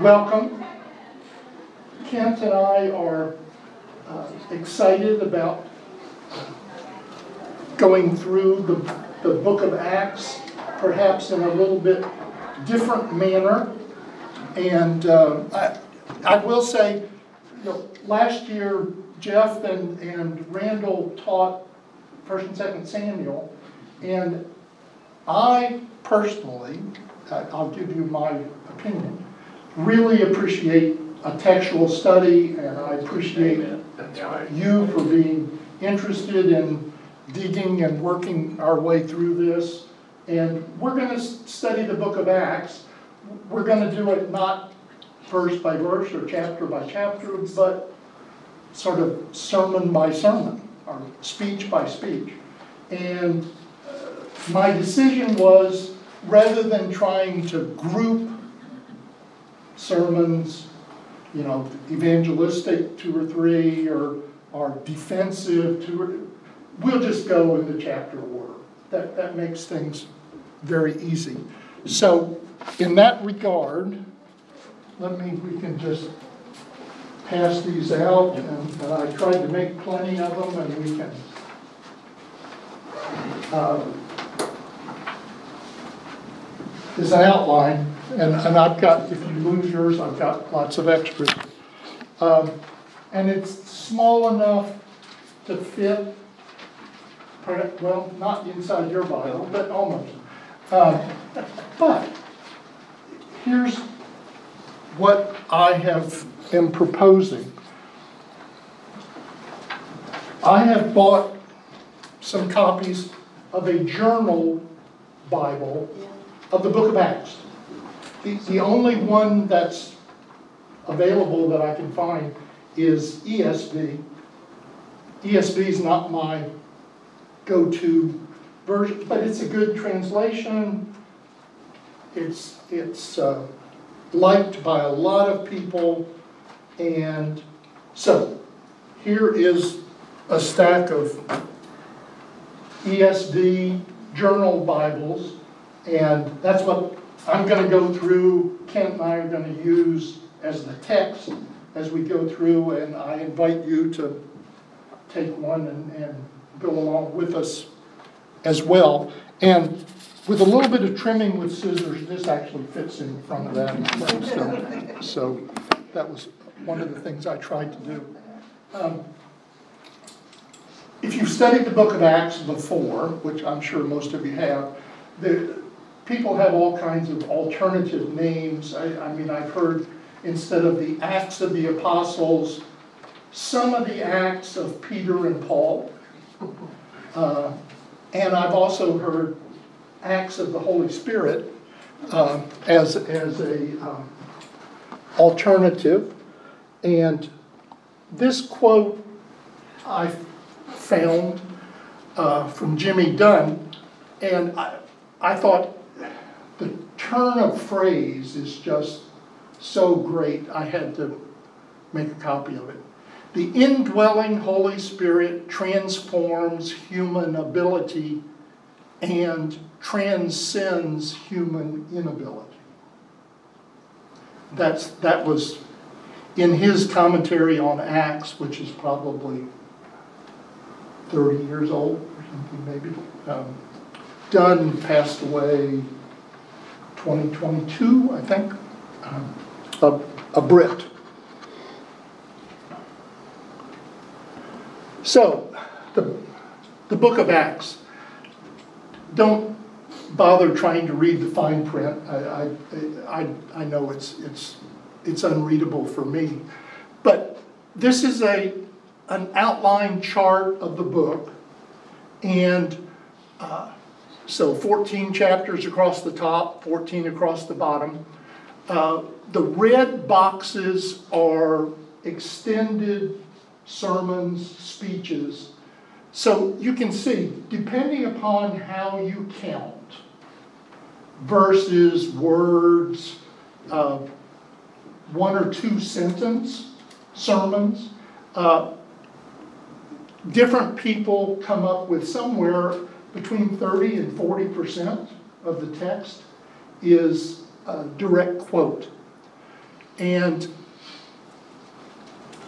welcome. Kent and I are uh, excited about going through the, the book of Acts, perhaps in a little bit different manner. And uh, I, I will say, you know, last year, Jeff and, and Randall taught First and Second Samuel, and I personally, I'll give you my opinion, really appreciate a textual study, and I appreciate you for being interested in digging and working our way through this. And we're going to study the book of Acts. We're going to do it not verse by verse or chapter by chapter, but sort of sermon by sermon or speech by speech. And uh, my decision was rather than trying to group sermons, you know, evangelistic two or three or, or defensive two or we'll just go in the chapter order. That, that makes things very easy. So, in that regard, let me, we can just pass these out, and, and I tried to make plenty of them, and we can. Uh, is an outline, and, and I've got, if you lose yours, I've got lots of extras. Um, and it's small enough to fit well, not inside your Bible, but almost. Uh, but here's what I have am proposing. I have bought some copies of a journal Bible of the book of Acts. The, the only one that's available that I can find is ESV. ESV is not my go-to version, but it's a good translation. It's, it's uh, liked by a lot of people. And so here is a stack of ESV journal Bibles, and that's what I'm going to go through. Kent and I are going to use as the text as we go through, and I invite you to take one and, and go along with us as well. And with a little bit of trimming with scissors, this actually fits in front of that. So, so that was one of the things I tried to do. Um, if you've studied the book of Acts before, which I'm sure most of you have, the, people have all kinds of alternative names. I, I mean, I've heard instead of the Acts of the Apostles, some of the Acts of Peter and Paul. Uh, and I've also heard acts of the Holy Spirit uh, as, as a um, alternative. And this quote I found uh, from Jimmy Dunn, and I, I thought turn of phrase is just so great, I had to make a copy of it. The indwelling Holy Spirit transforms human ability and transcends human inability. That's, that was in his commentary on Acts, which is probably 30 years old or something, maybe. Um, Dunn passed away 2022, I think. Um, a, a Brit. So, the, the book of Acts. Don't bother trying to read the fine print. I, I, I, I know it's, it's, it's unreadable for me. But this is a, an outline chart of the book. And uh, so 14 chapters across the top, 14 across the bottom. Uh, the red boxes are extended sermons, speeches. So you can see, depending upon how you count, verses, words, uh, one or two sentence sermons, uh, different people come up with somewhere between 30 and 40 percent of the text is a direct quote. And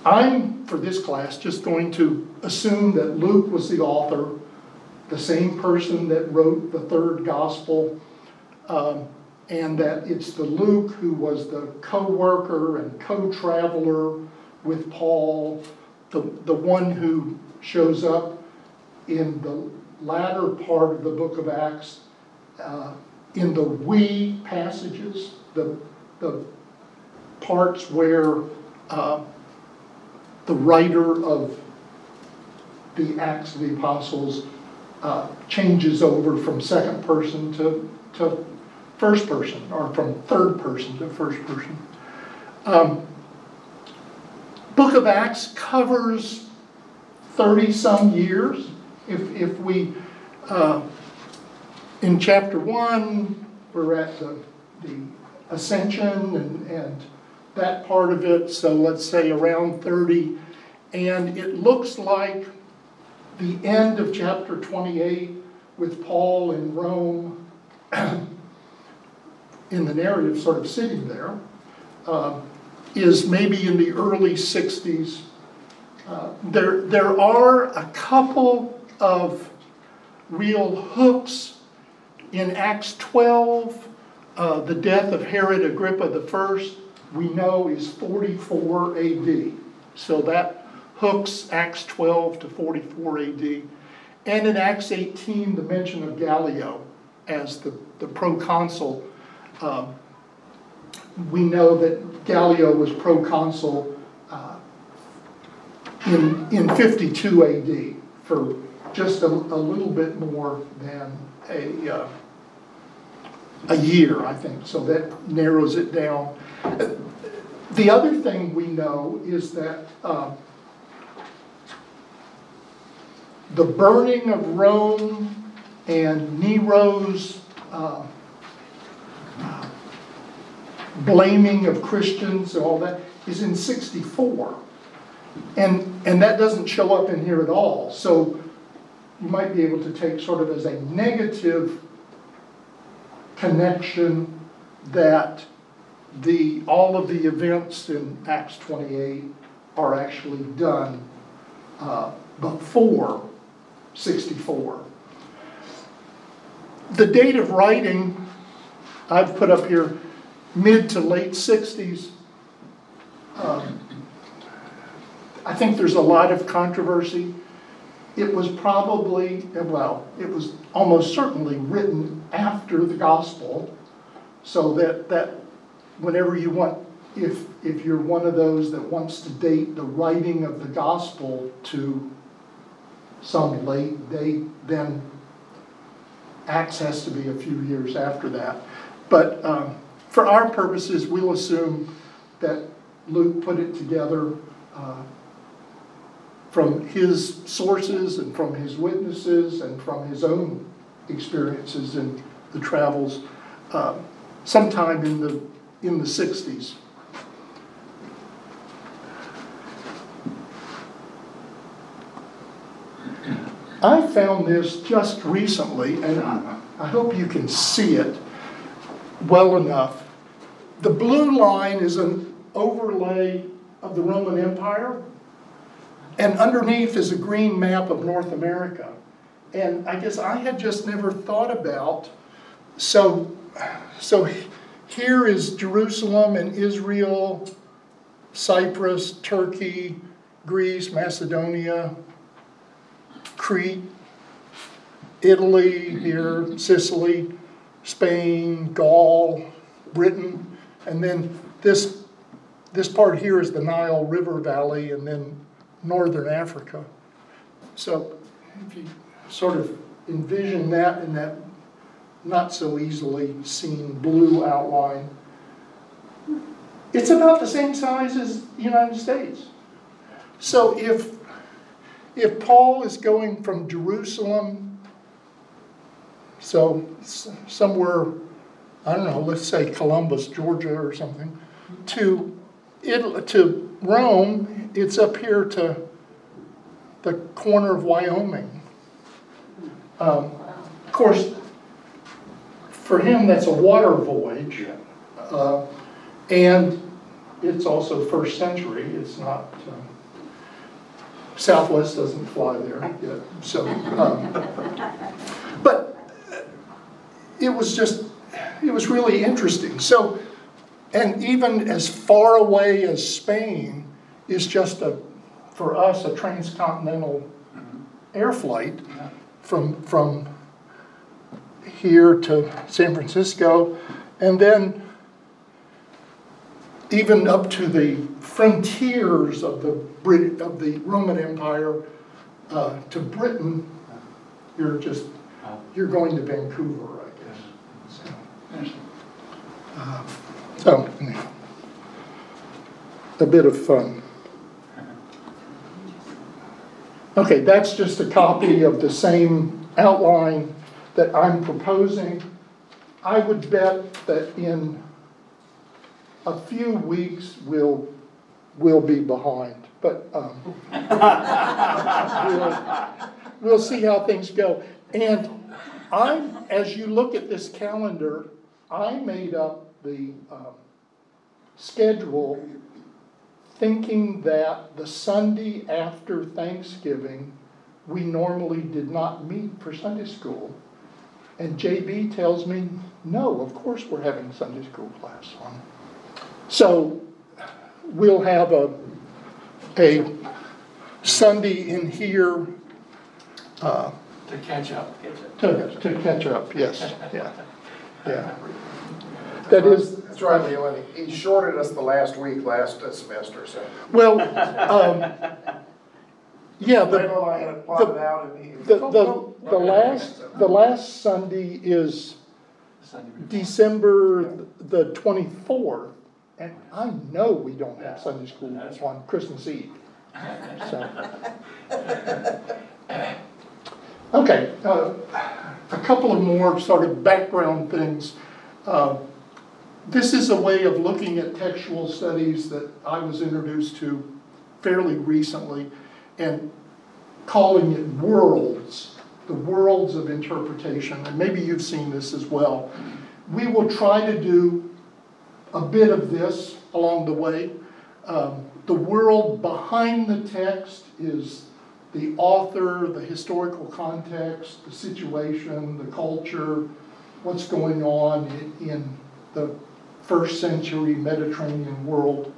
I'm, for this class, just going to assume that Luke was the author, the same person that wrote the third gospel, um, and that it's the Luke who was the co-worker and co-traveler with Paul, the, the one who shows up in the latter part of the book of Acts, uh, in the we passages, the, the parts where uh, the writer of the Acts of the Apostles uh, changes over from second person to, to first person, or from third person to first person. Um, Book of Acts covers 30 some years. If, if we, uh, in chapter 1, we're at the, the ascension and, and that part of it, so let's say around 30. And it looks like the end of chapter 28 with Paul in Rome in the narrative, sort of sitting there, uh, is maybe in the early 60s. Uh, there, there are a couple of real hooks in Acts 12. Uh, the death of Herod Agrippa I, we know, is 44 AD. So that hooks Acts 12 to 44 AD. And in Acts 18, the mention of Gallio as the, the proconsul. Um, we know that Gallio was proconsul uh, in, in 52 AD for just a, a little bit more than a, uh, a year, I think. So that narrows it down. The other thing we know is that uh, the burning of Rome and Nero's uh, blaming of Christians and all that is in 64. And, and that doesn't show up in here at all. So you might be able to take sort of as a negative connection that the, all of the events in Acts 28 are actually done uh, before 64. The date of writing, I've put up here mid to late 60s. Um, I think there's a lot of controversy. It was probably, well, it was almost certainly written after the gospel, so that, that whenever you want, if, if you're one of those that wants to date the writing of the gospel to some late date, then Acts has to be a few years after that. But um, for our purposes, we'll assume that Luke put it together uh, from his sources and from his witnesses and from his own experiences in the travels uh, sometime in the in the 60s. I found this just recently, and I hope you can see it well enough. The blue line is an overlay of the Roman Empire, and underneath is a green map of North America. And I guess I had just never thought about. So, so here is Jerusalem and Israel, Cyprus, Turkey, Greece, Macedonia, Crete, Italy here, Sicily, Spain, Gaul, Britain, and then this, this part here is the Nile River Valley and then northern Africa. So if you sort of envision that in that not so easily seen blue outline, it's about the same size as the United States. So if if Paul is going from Jerusalem, so somewhere I don't know, let's say Columbus, Georgia or something, to Italy, to Rome, it's up here to the corner of Wyoming. Um, of course, for him, that's a water voyage. Uh, and it's also first century, it's not, um, Southwest doesn't fly there yet, so. um, But it was just, it was really interesting. So, and even as far away as Spain is just a, for us, a transcontinental air flight from, from here to San Francisco. And then even up to the frontiers of the Brit, of the Roman Empire uh, to Britain, you're just, you're going to Vancouver, I guess. So, uh, so a bit of fun. Okay, that's just a copy of the same outline that I'm proposing. I would bet that in a few weeks we'll, we'll be behind, but um, we'll, we'll see how things go. And I'm, as you look at this calendar, I made up the um, schedule thinking that the Sunday after Thanksgiving, we normally did not meet for Sunday school. And JB tells me, no, of course we're having Sunday school class on. So we'll have a, a Sunday in here uh, To catch up. to, to catch up, yes, yeah, yeah. That is, That's right, Leo, he shorted us the last week last semester, so. well, um, yeah, the, Randall and I had it plotted out and he. The, the, the last, the last Sunday is December the twenty-fourth, and I know we don't have Sunday school on Christmas Eve, so. Okay, uh, a couple of more sort of background things. Uh, This is a way of looking at textual studies that I was introduced to fairly recently, and calling it worlds, the worlds of interpretation, and maybe you've seen this as well. We will try to do a bit of this along the way. Um, the world behind the text is the author, the historical context, the situation, the culture, what's going on in, in the first century Mediterranean world.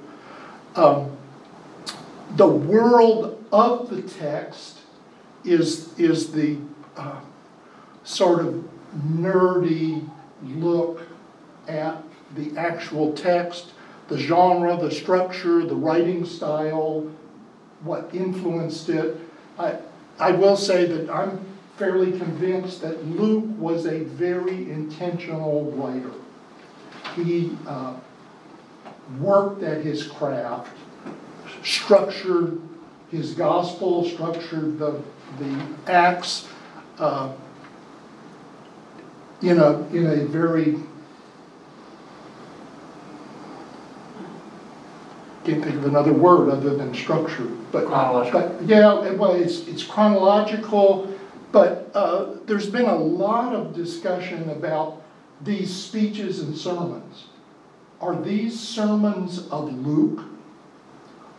Um, the world of the text is, is the uh, sort of nerdy look at the actual text, the genre, the structure, the writing style, what influenced it. I, I will say that I'm fairly convinced that Luke was a very intentional writer. He uh, worked at his craft structured his gospel, structured the, the acts uh, in a, in a very, can't think of another word other than structured, but. But, yeah, well, it's, it's chronological, but uh, there's been a lot of discussion about these speeches and sermons. Are these sermons of Luke?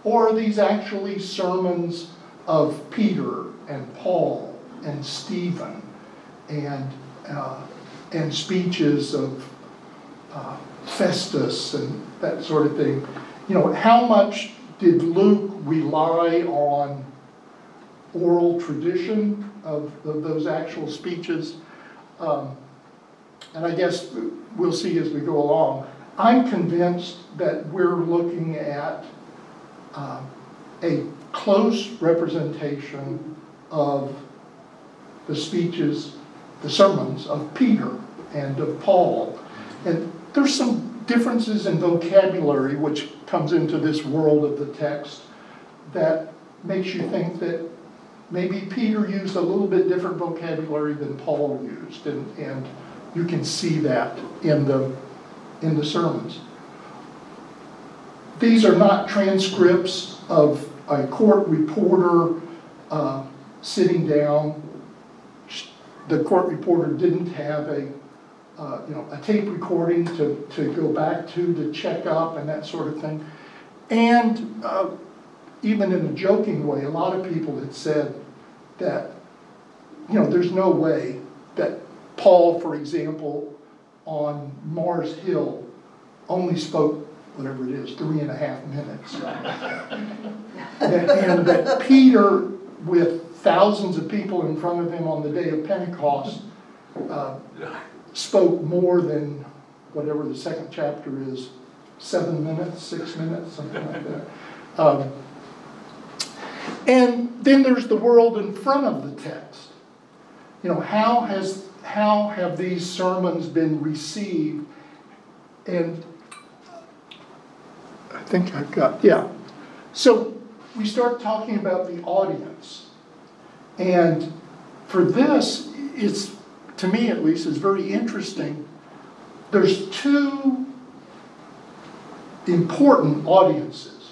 Or are these actually sermons of Peter and Paul and Stephen and, uh, and speeches of uh, Festus and that sort of thing? You know, how much did Luke rely on oral tradition of, of those actual speeches? Um, and I guess we'll see as we go along. I'm convinced that we're looking at uh, a close representation of the speeches, the sermons of Peter and of Paul. And there's some differences in vocabulary which comes into this world of the text that makes you think that maybe Peter used a little bit different vocabulary than Paul used, and, and you can see that in the in the sermons. These are not transcripts of a court reporter uh, sitting down. The court reporter didn't have a, uh, you know, a tape recording to, to go back to to check up and that sort of thing. And uh, even in a joking way, a lot of people had said that, you know, there's no way that Paul, for example, on Mars Hill only spoke, whatever it is, three and a half minutes. and, that Peter, with thousands of people in front of him on the day of Pentecost, uh, spoke more than whatever the second chapter is, seven minutes, six minutes, something like that. Um, and then there's the world in front of the text. You know, how has how have these sermons been received? And I think I've got yeah. So we start talking about the audience. And for this, it's to me at least, is very interesting. There's two important audiences.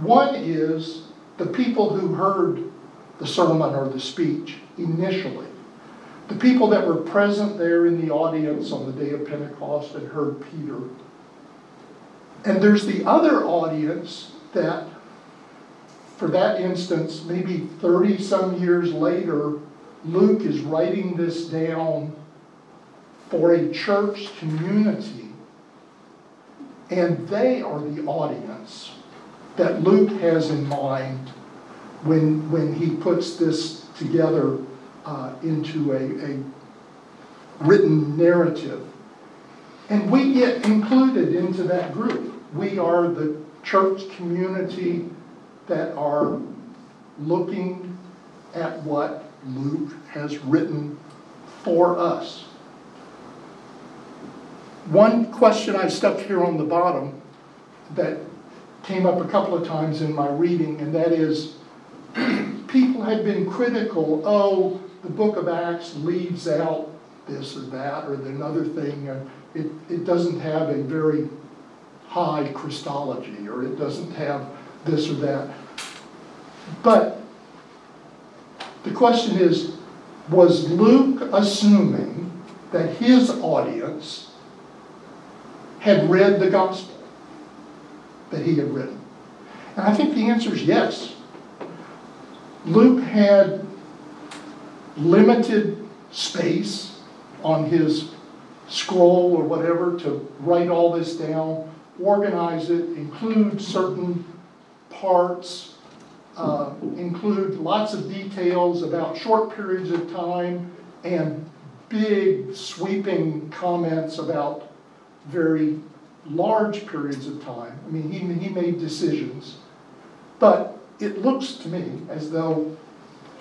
One is the people who heard the sermon or the speech initially. The people that were present there in the audience on the day of Pentecost and heard Peter. And there's the other audience that, for that instance, maybe 30 some years later, Luke is writing this down for a church community, and they are the audience that Luke has in mind when, when he puts this together uh, into a, a written narrative. And we get included into that group. We are the church community that are looking at what Luke has written for us. One question I stuck here on the bottom that came up a couple of times in my reading, and that is people had been critical, oh, the book of Acts leaves out this or that or another thing, and it, it doesn't have a very high Christology, or it doesn't have this or that. But the question is was Luke assuming that his audience had read the gospel that he had written? And I think the answer is yes. Luke had limited space on his scroll or whatever to write all this down, organize it, include certain parts uh, include lots of details about short periods of time and big sweeping comments about very large periods of time. I mean, he, he made decisions. But it looks to me as though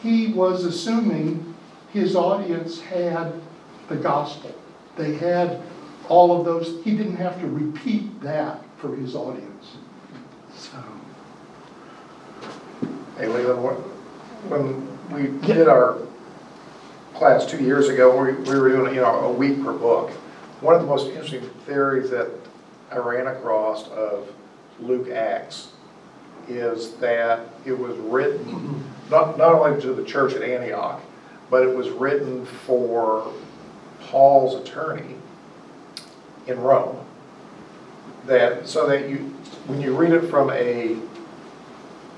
he was assuming his audience had the gospel. They had all of those. He didn't have to repeat that for his audience. So. Hey, Leland, when we did our class two years ago, we, we were doing, you know, a week per book. One of the most interesting theories that I ran across of Luke Acts is that it was written, not, not only to the church at Antioch, but it was written for Paul's attorney in Rome. That, so that you, when you read it from a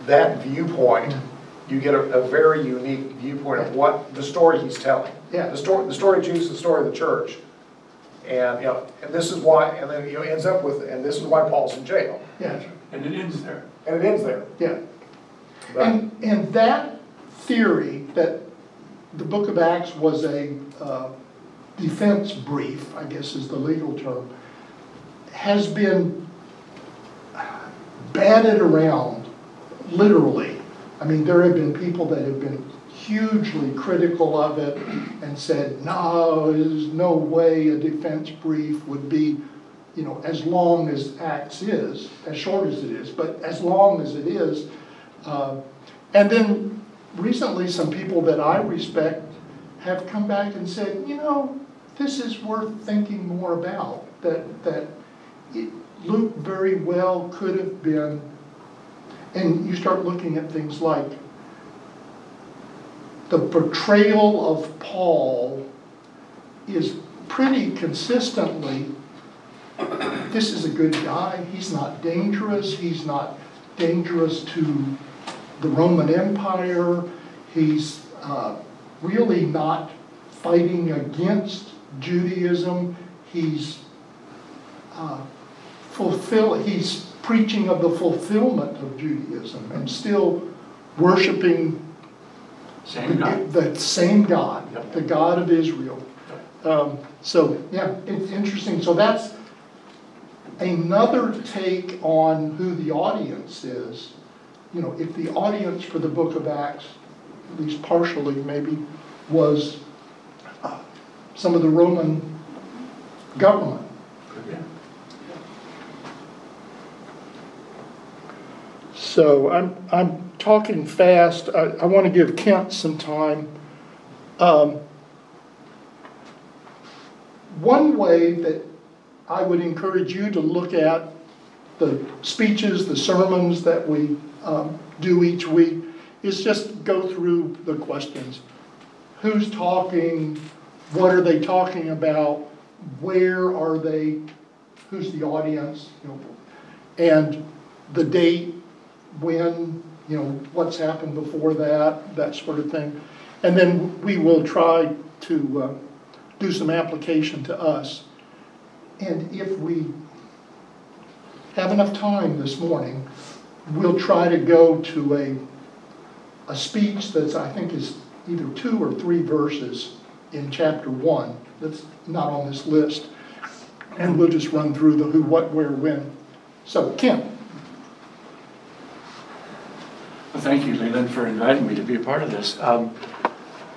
that viewpoint, you get a, a very unique viewpoint of what the story he's telling. Yeah. The story, the story of Jesus, the story of the church. And, you know, and this is why, and then, you know, ends up with, and this is why Paul's in jail. Yeah, And it ends there. And it ends there. yeah. But- And, and that theory that the book of Acts was a uh, defense brief, I guess is the legal term, has been batted around literally. I mean, there have been people that have been hugely critical of it and said, no, there's no way a defense brief would be, you know, as long as Acts is, as short as it is, but as long as it is. Uh, and then recently, some people that I respect have come back and said, you know, this is worth thinking more about. That that it, Luke very well could have been and you start looking at things like the portrayal of Paul is pretty consistently this is a good guy, he's not dangerous, he's not dangerous to the Roman Empire, he's uh, really not fighting against Judaism, he's uh, fulfill, he's preaching of the fulfillment of Judaism and still worshiping Same God. the same God, Yep. the God of Israel. Um, So, yeah, it's interesting. So that's another take on who the audience is. You know, if the audience for the book of Acts, at least partially maybe, was uh, some of the Roman government. So I'm, I'm talking fast. I, I want to give Kent some time. Um, One way that I would encourage you to look at the speeches, the sermons that we um, do each week is just go through the questions. Who's talking? What are they talking about? Where are they? Who's the audience? You know, and the date, when, you know, what's happened before that, that sort of thing. And then we will try to uh, do some application to us. And if we have enough time this morning, we'll try to go to a, a speech that's, I think, is either two or three verses in chapter one, that's not on this list. And we'll just run through the who, what, where, when. So, Kim, Well, thank you, Leland, for inviting me to be a part of this. Um,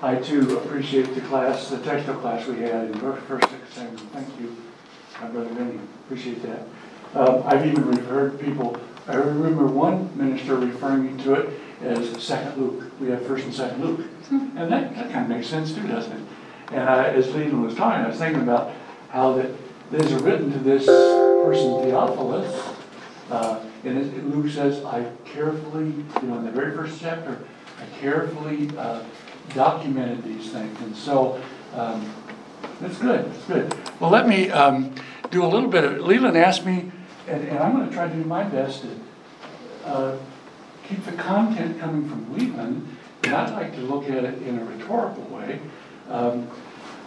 I too appreciate the class, the textile class we had in First Samuel. Thank you, my brother Vinny, appreciate that. Um, I've even heard people, I remember one minister referring to it as Second Luke. We have First and Second Luke. And that, that kind of makes sense too, doesn't it? And I, as Leland was talking, I was thinking about how that these are written to this person Theophilus, uh, And it- Luke says, I carefully, you know, in the very first chapter, I carefully uh, documented these things. And so, um, that's good, that's good. Well, let me um, do a little bit of, Leland asked me, and and I'm going to try to do my best to uh, keep the content coming from Leland, and I'd like to look at it in a rhetorical way. Um,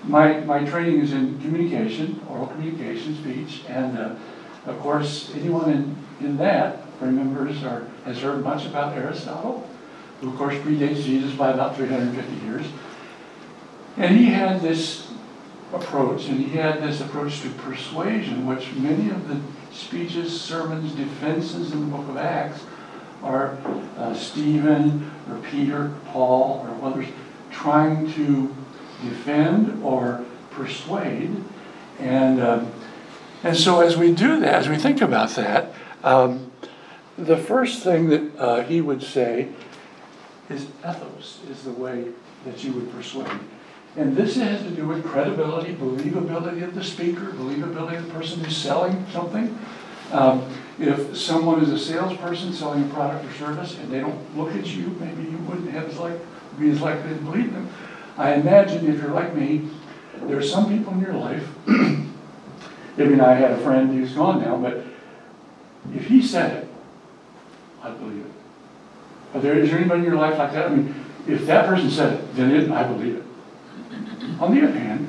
My, my training is in communication, oral communication, speech, and uh, of course, anyone in, in that remembers or has heard much about Aristotle, who of course predates Jesus by about 350 years. And he had this approach, and he had this approach to persuasion, which many of the speeches, sermons, defenses in the book of Acts are uh, Stephen or Peter, Paul, or others trying to defend or persuade. And, um, and so as we do that, as we think about that, um, the first thing that uh, he would say is ethos, is the way that you would persuade. And this has to do with credibility, believability of the speaker, believability of the person who's selling something. Um, if someone is a salesperson selling a product or service and they don't look at you, maybe you wouldn't have as like, be as likely to believe them. I imagine if you're like me, there are some people in your life. I mean, I had a friend who's gone now, but if he said it, I'd believe it. There, is there anybody in your life like that? I mean, if that person said it, then it, I believe it. On the other hand,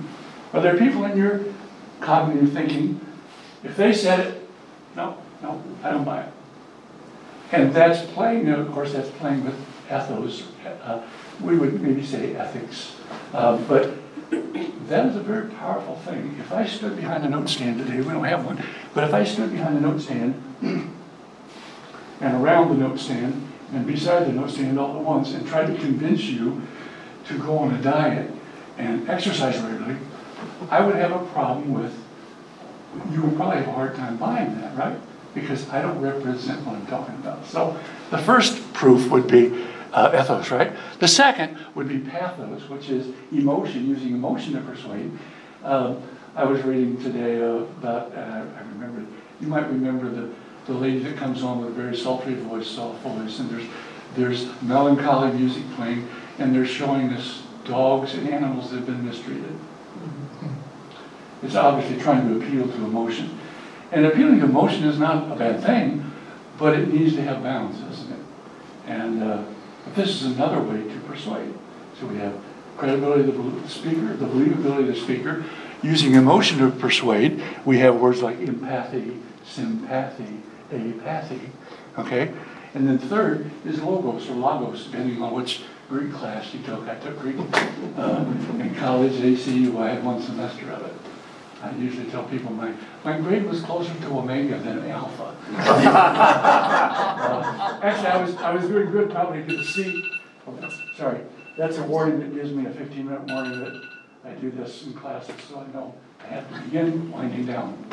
are there people in your cognitive thinking, if they said it, no, no, I don't buy it. And that's playing, of course, that's playing with ethos. Uh, we would maybe say ethics. Uh, but that is a very powerful thing. If I stood behind a note stand today, we don't have one, but if I stood behind a note stand and around the note stand and beside the note stand all at once and tried to convince you to go on a diet and exercise regularly, I would have a problem with, you would probably have a hard time buying that, right? Because I don't represent what I'm talking about. So the first proof would be uh, ethos, right? The second would be pathos, which is emotion, using emotion to persuade. Um, I was reading today uh, about, I, remember, you might remember the, the lady that comes on with a very sultry voice, soft voice, and there's, there's melancholy music playing, and they're showing us dogs and animals that have been mistreated. It's obviously trying to appeal to emotion. And appealing to emotion is not a bad thing, but it needs to have balance, doesn't it? And uh, this is another way to persuade. So we have credibility of the speaker, the believability of the speaker, using emotion to persuade. We have words like empathy, sympathy, apathy. Okay? And then third is logos or logos, depending on which Greek class you took. I took Greek uh, in college at ACU. I had one semester of it. I usually tell people my, my grade was closer to omega than alpha. uh, actually, I was, I was doing good probably to the C. Oh, sorry, that's a warning that gives me a 15 minute warning that I do this in classes so I know I have to begin winding down.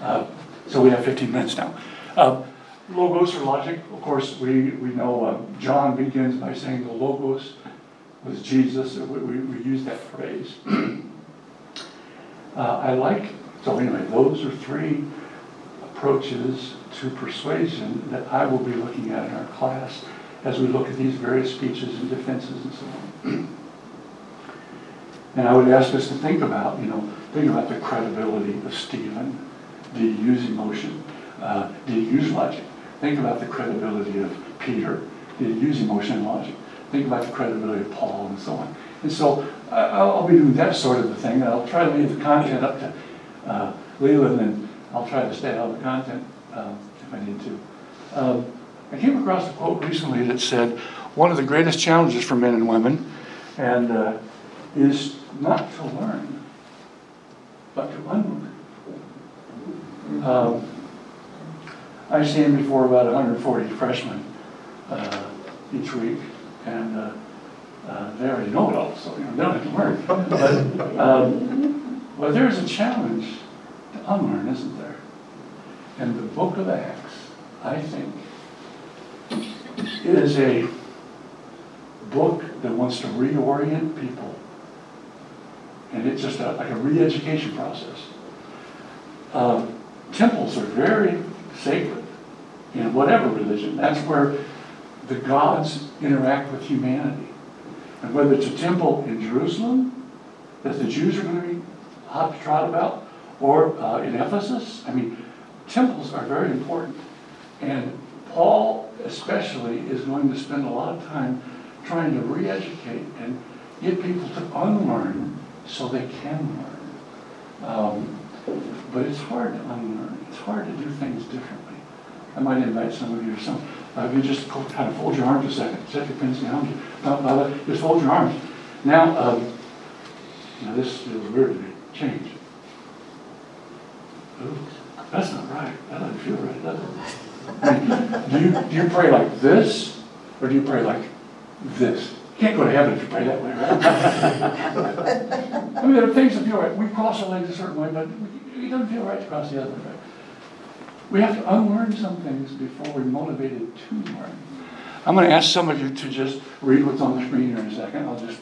Uh, so we have 15 minutes now. Uh, logos or logic, of course, we, we know uh, John begins by saying the logos was Jesus. We, we, we use that phrase. Uh, I like, so anyway, those are three approaches to persuasion that I will be looking at in our class as we look at these various speeches and defenses and so on. and I would ask us to think about, you know, think about the credibility of Stephen. Did he use emotion? Uh, did he use logic? Think about the credibility of Peter. He use emotion and logic? Think about the credibility of Paul and so on. And so I'll, I'll be doing that sort of a thing. I'll try to leave the content up to uh, Leland, and I'll try to stay out of the content um, if I need to. Um, I came across a quote recently that said, one of the greatest challenges for men and women and uh, is not to learn, but to unlearn. Um, I stand before about 140 freshmen uh, each week, and uh, uh, they already know it all, so you know, they don't have to learn. But, um, but there's a challenge to unlearn, isn't there? And the book of Acts, I think, is a book that wants to reorient people. And it's just a, like a re-education process. Uh, temples are very sacred in whatever religion. That's where the gods interact with humanity. And whether it's a temple in Jerusalem that the Jews are going to be hot to trot about, or uh, in Ephesus, I mean, temples are very important. And Paul, especially, is going to spend a lot of time trying to re-educate and get people to unlearn so they can learn. Um, but it's hard to unlearn. It's hard to do things differently. I might invite some of you to some. Uh, you just kind of fold your arms a second, set your pins down, uh, just fold your arms. Now, um, now this feels weird to me. Change. Ooh, that's not right. That doesn't feel right, does it? Do you do you pray like this, or do you pray like this? You can't go to heaven if you pray that way, right? I mean, there are things that feel right. We cross our legs a certain way, but it doesn't feel right to cross the other way. We have to unlearn some things before we're motivated to learn. I'm going to ask some of you to just read what's on the screen here in a second. I'll just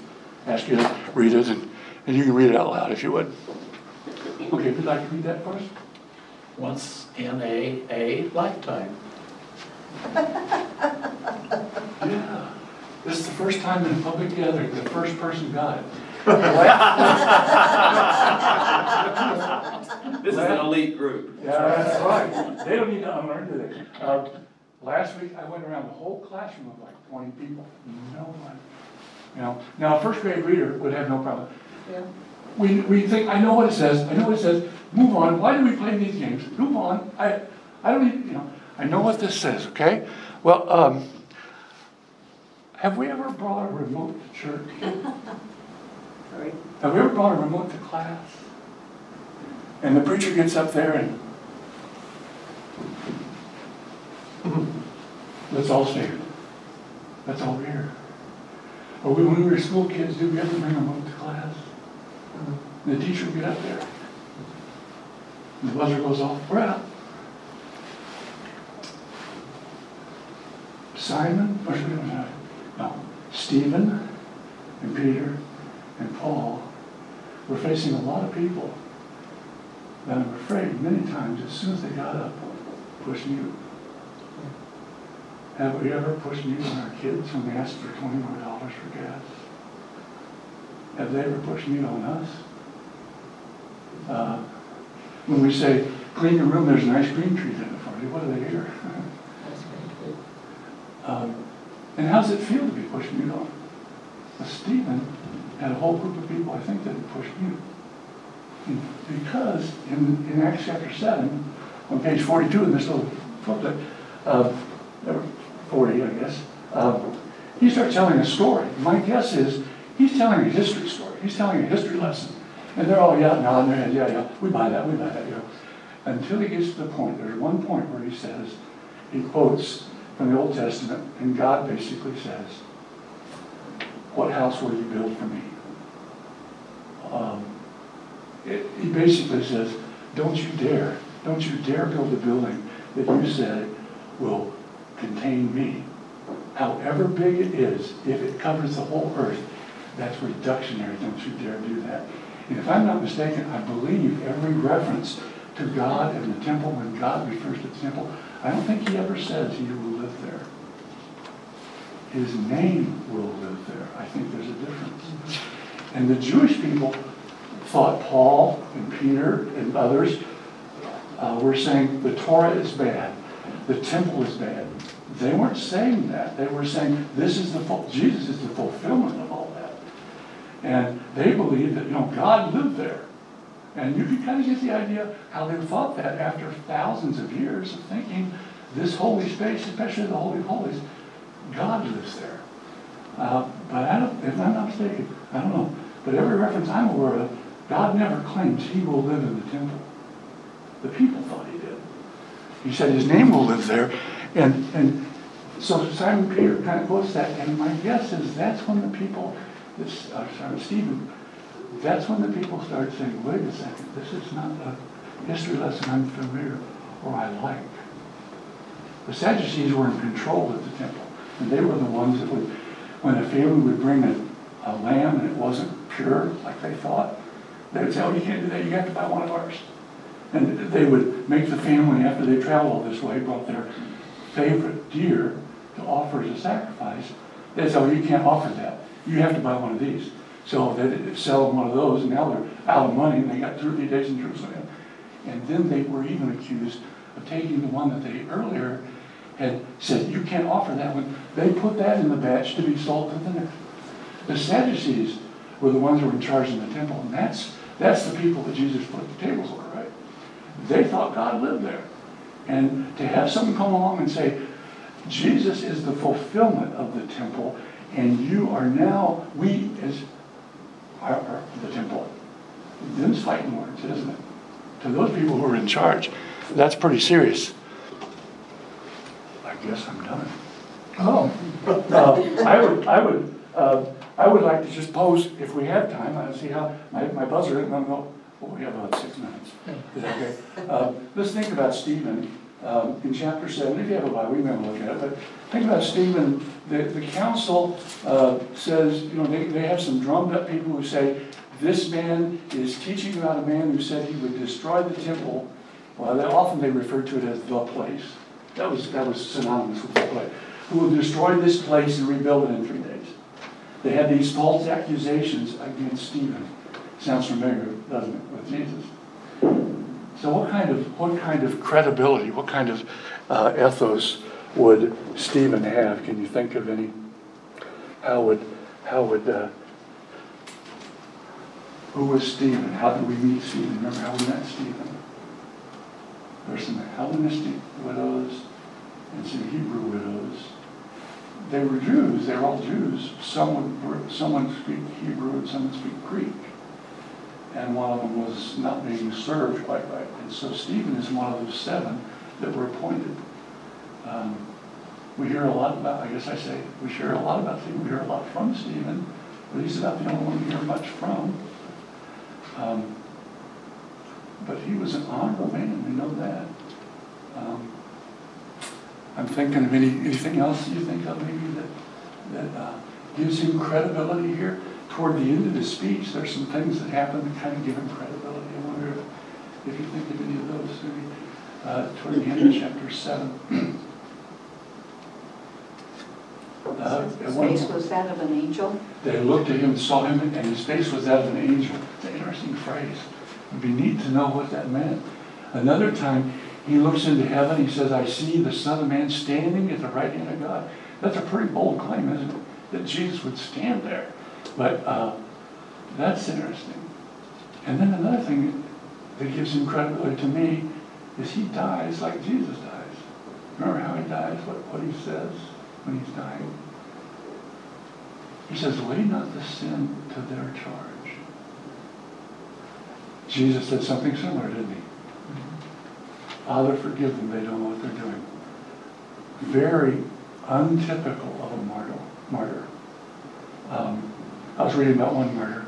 ask you to read it, and, and you can read it out loud if you would. Okay, would you'd like to read that first? Once in a, a lifetime. Yeah. This is the first time in a public gathering, the first person got it. This is an elite group. Yeah, that's right. They don't need to unlearn, do they? Uh, last week, I went around the whole classroom of like twenty people. No one. You know, now a first grade reader would have no problem. Yeah. We, we think, I know what it says, I know what it says, move on, why do we play these games? Move on, I, I don't need, you know, I know what this says, okay? Well, um, have we ever brought a remote to church? Sorry. Have we ever brought a remote to class? And the preacher gets up there and let's all stand. Let's all hear. Or we, when we were school kids, did we ever bring a remote to class? And the teacher would get up there. And the buzzer goes off, we're out. Simon, we, no, Stephen and Peter and Paul were facing a lot of people that I'm afraid many times as soon as they got up, pushed mute. Have we ever pushed mute on our kids when they asked for twenty more dollars for gas? Have they ever pushed mute on us? Uh, when we say, clean your room, there's an ice cream treat in it for you. What are they here? That's very good. Um, and how's it feel to be pushed mute on? Well, Stephen had a whole group of people, I think, that had pushed mute. Because in, in Acts chapter 7, on page 42 in this little booklet, uh, 40, I guess, uh, he starts telling a story. My guess is he's telling a history story. He's telling a history lesson. And they're all yeah, nodding their heads, yeah, yeah, we buy that, we buy that, know. Until he gets to the point, there's one point where he says, he quotes from the Old Testament, and God basically says, What house will you build for me? Um, it, he basically says, Don't you dare, don't you dare build a building that you said will contain me. However big it is, if it covers the whole earth, that's reductionary. Don't you dare do that. And if I'm not mistaken, I believe every reference to God and the temple, when God refers to the temple, I don't think he ever says he will live there. His name will live there. I think there's a difference. And the Jewish people thought Paul and Peter and others uh, were saying the Torah is bad, the temple is bad. They weren't saying that. They were saying this is the fu- Jesus is the fulfillment of all that. And they believed that you know God lived there. And you can kind of get the idea how they thought that after thousands of years of thinking this holy space, especially the Holy of Holies, God lives there. Uh, but I don't, if I'm not mistaken, I don't know. But every reference I'm aware of, God never claims he will live in the temple. The people thought he did. He said his name will live there. And, and so Simon Peter kind of quotes that. And my guess is that's when the people, this, uh, Stephen, that's when the people started saying, wait a second, this is not a history lesson I'm familiar or I like. The Sadducees were in control at the temple. And they were the ones that would, when a family would bring a, a lamb and it wasn't pure like they thought, they would say, oh, you can't do that, you have to buy one of ours. And they would make the family, after they traveled this way, brought their favorite deer to offer as a sacrifice. They'd say, oh, you can't offer that, you have to buy one of these. So they'd sell one of those, and now they're out of money, and they got two or three days in Jerusalem. And then they were even accused of taking the one that they earlier had said, you can't offer that one. They put that in the batch to be sold to the next. The Sadducees were the ones who were in charge in the temple, and that's, that's the people that Jesus put the tables over, right? They thought God lived there. And to have someone come along and say, Jesus is the fulfillment of the temple, and you are now, we as are, the temple. Them's fighting words, isn't it? To those people who are in charge, that's pretty serious. I guess I'm done. Oh, Uh, I would, I would, uh, I would like to just pose, if we have time, I see how, my, my buzzer, no, no, oh, we have about six minutes. Is that okay? Uh, Let's think about Stephen, um, in chapter seven, if you have a Bible, we may look at it, but think about Stephen, the, the council, uh, says, you know, they, they have some drummed up people who say, this man is teaching about a man who said he would destroy the temple. Well, they, often they refer to it as the place. That was, that was synonymous with the place. Who will destroy this place and rebuild it in three days. They had these false accusations against Stephen. Sounds familiar, doesn't it, with Jesus? So what kind of, what kind of credibility, what kind of uh, ethos would Stephen have? Can you think of any? How would, how would, uh, who was Stephen? How did we meet Stephen? Remember how we met Stephen? There There's some Hellenistic widows and some Hebrew widows. They were Jews, they were all Jews. Some would, some would speak Hebrew and some would speak Greek. And one of them was not being served quite right. And so Stephen is one of those seven that were appointed. Um, we hear a lot about, I guess I say, we hear a lot about Stephen, we hear a lot from Stephen, but he's about the only one we hear much from. Um, but he was an honorable man, we know that. Um, I'm thinking of any, anything else you think of maybe that, that uh, gives him credibility here? Toward the end of his speech, there's some things that happen that kind of give him credibility. I wonder if, if you think of any of those, maybe uh, toward the end of chapter 7. Uh, His face was that of an angel? they looked at him, saw him, and his face was that of an angel. It's an interesting phrase. It'd be neat to know what that meant. Another time, he looks into heaven, he says, I see the Son of Man standing at the right hand of God. That's a pretty bold claim, isn't it? That Jesus would stand there. But uh, that's interesting. And then another thing that gives him credibility to me is he dies like Jesus dies. Remember how he dies, what, what he says when he's dying? He says, lay not the sin to their charge. Jesus said something similar, didn't he? Father, forgive them, they don't know what they're doing. Very untypical of a martyr. martyr. Um, I was reading about one martyr.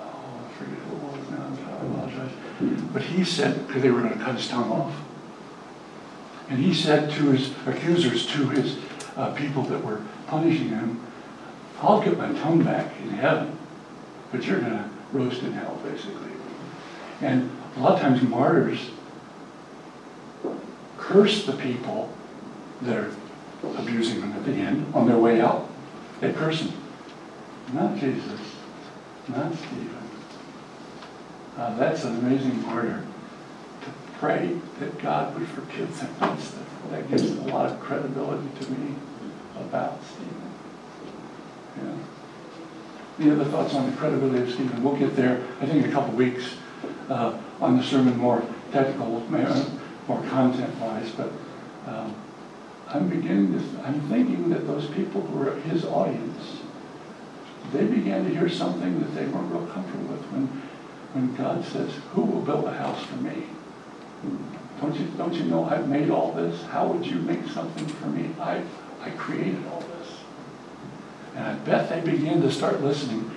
Oh, I forget who it was now, I apologize. But he said, because they were going to cut his tongue off. And he said to his accusers, to his uh, people that were punishing him, I'll get my tongue back in heaven, but you're going to roast in hell, basically. And a lot of times martyrs curse the people that are abusing them at the end on their way out. They person. Not Jesus, not Stephen. Uh, that's an amazing martyr. To pray that God would forgive them. That gives a lot of credibility to me about Stephen. Yeah. Any other thoughts on the credibility of Stephen? We'll get there, I think, in a couple weeks uh, on the sermon, more technical, more content-wise. But um, I'm beginning to, I'm thinking that those people who were his audience, they began to hear something that they weren't real comfortable with when, when God says, "Who will build a house for me?" Don't you, don't you know I've made all this? How would you make something for me? I, I created all this. And I bet they began to start listening.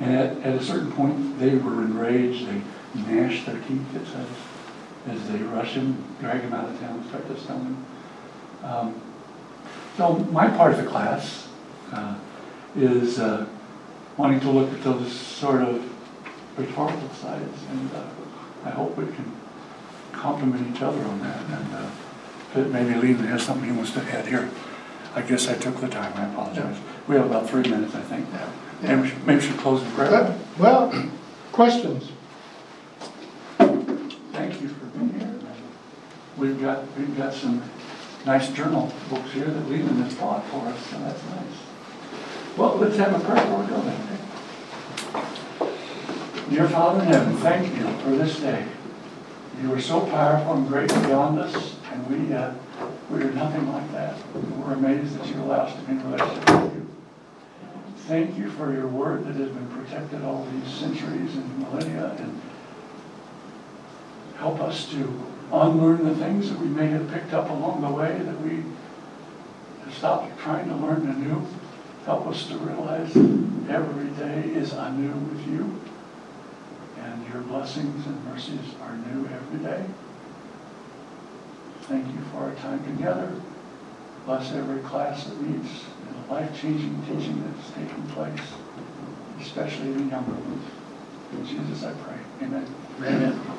And at, at a certain point, they were enraged. They gnashed their teeth, it says, as they rush him, drag him out of town, start to stone him. Um, so my part of the class uh, is uh, wanting to look at those sort of rhetorical sides. And uh, I hope we can complement each other on that. And uh, maybe Leland has something he wants to add here. I guess I took the time, I apologize. We have about three minutes, I think, now. Maybe we should, maybe we should close the prayer. Well, questions? Thank you for being here. We've got, we've got some nice journal books here that Leland has bought for us, so that's nice. Well, let's have a prayer before we go then. Dear Father in heaven, thank you for this day. You are so powerful and great beyond us, and we, uh, we are nothing like that. We're amazed that you allow us to be in relationship with you. Thank you for your word that has been protected all these centuries and millennia, and help us to unlearn the things that we may have picked up along the way that we to stop trying to learn anew. Help us to realize every day is anew with you, and your blessings and mercies are new every day. Thank you for our time together. Bless every class that meets and the life-changing teaching that's taking place, especially the younger ones. In Jesus I pray. Amen. Amen.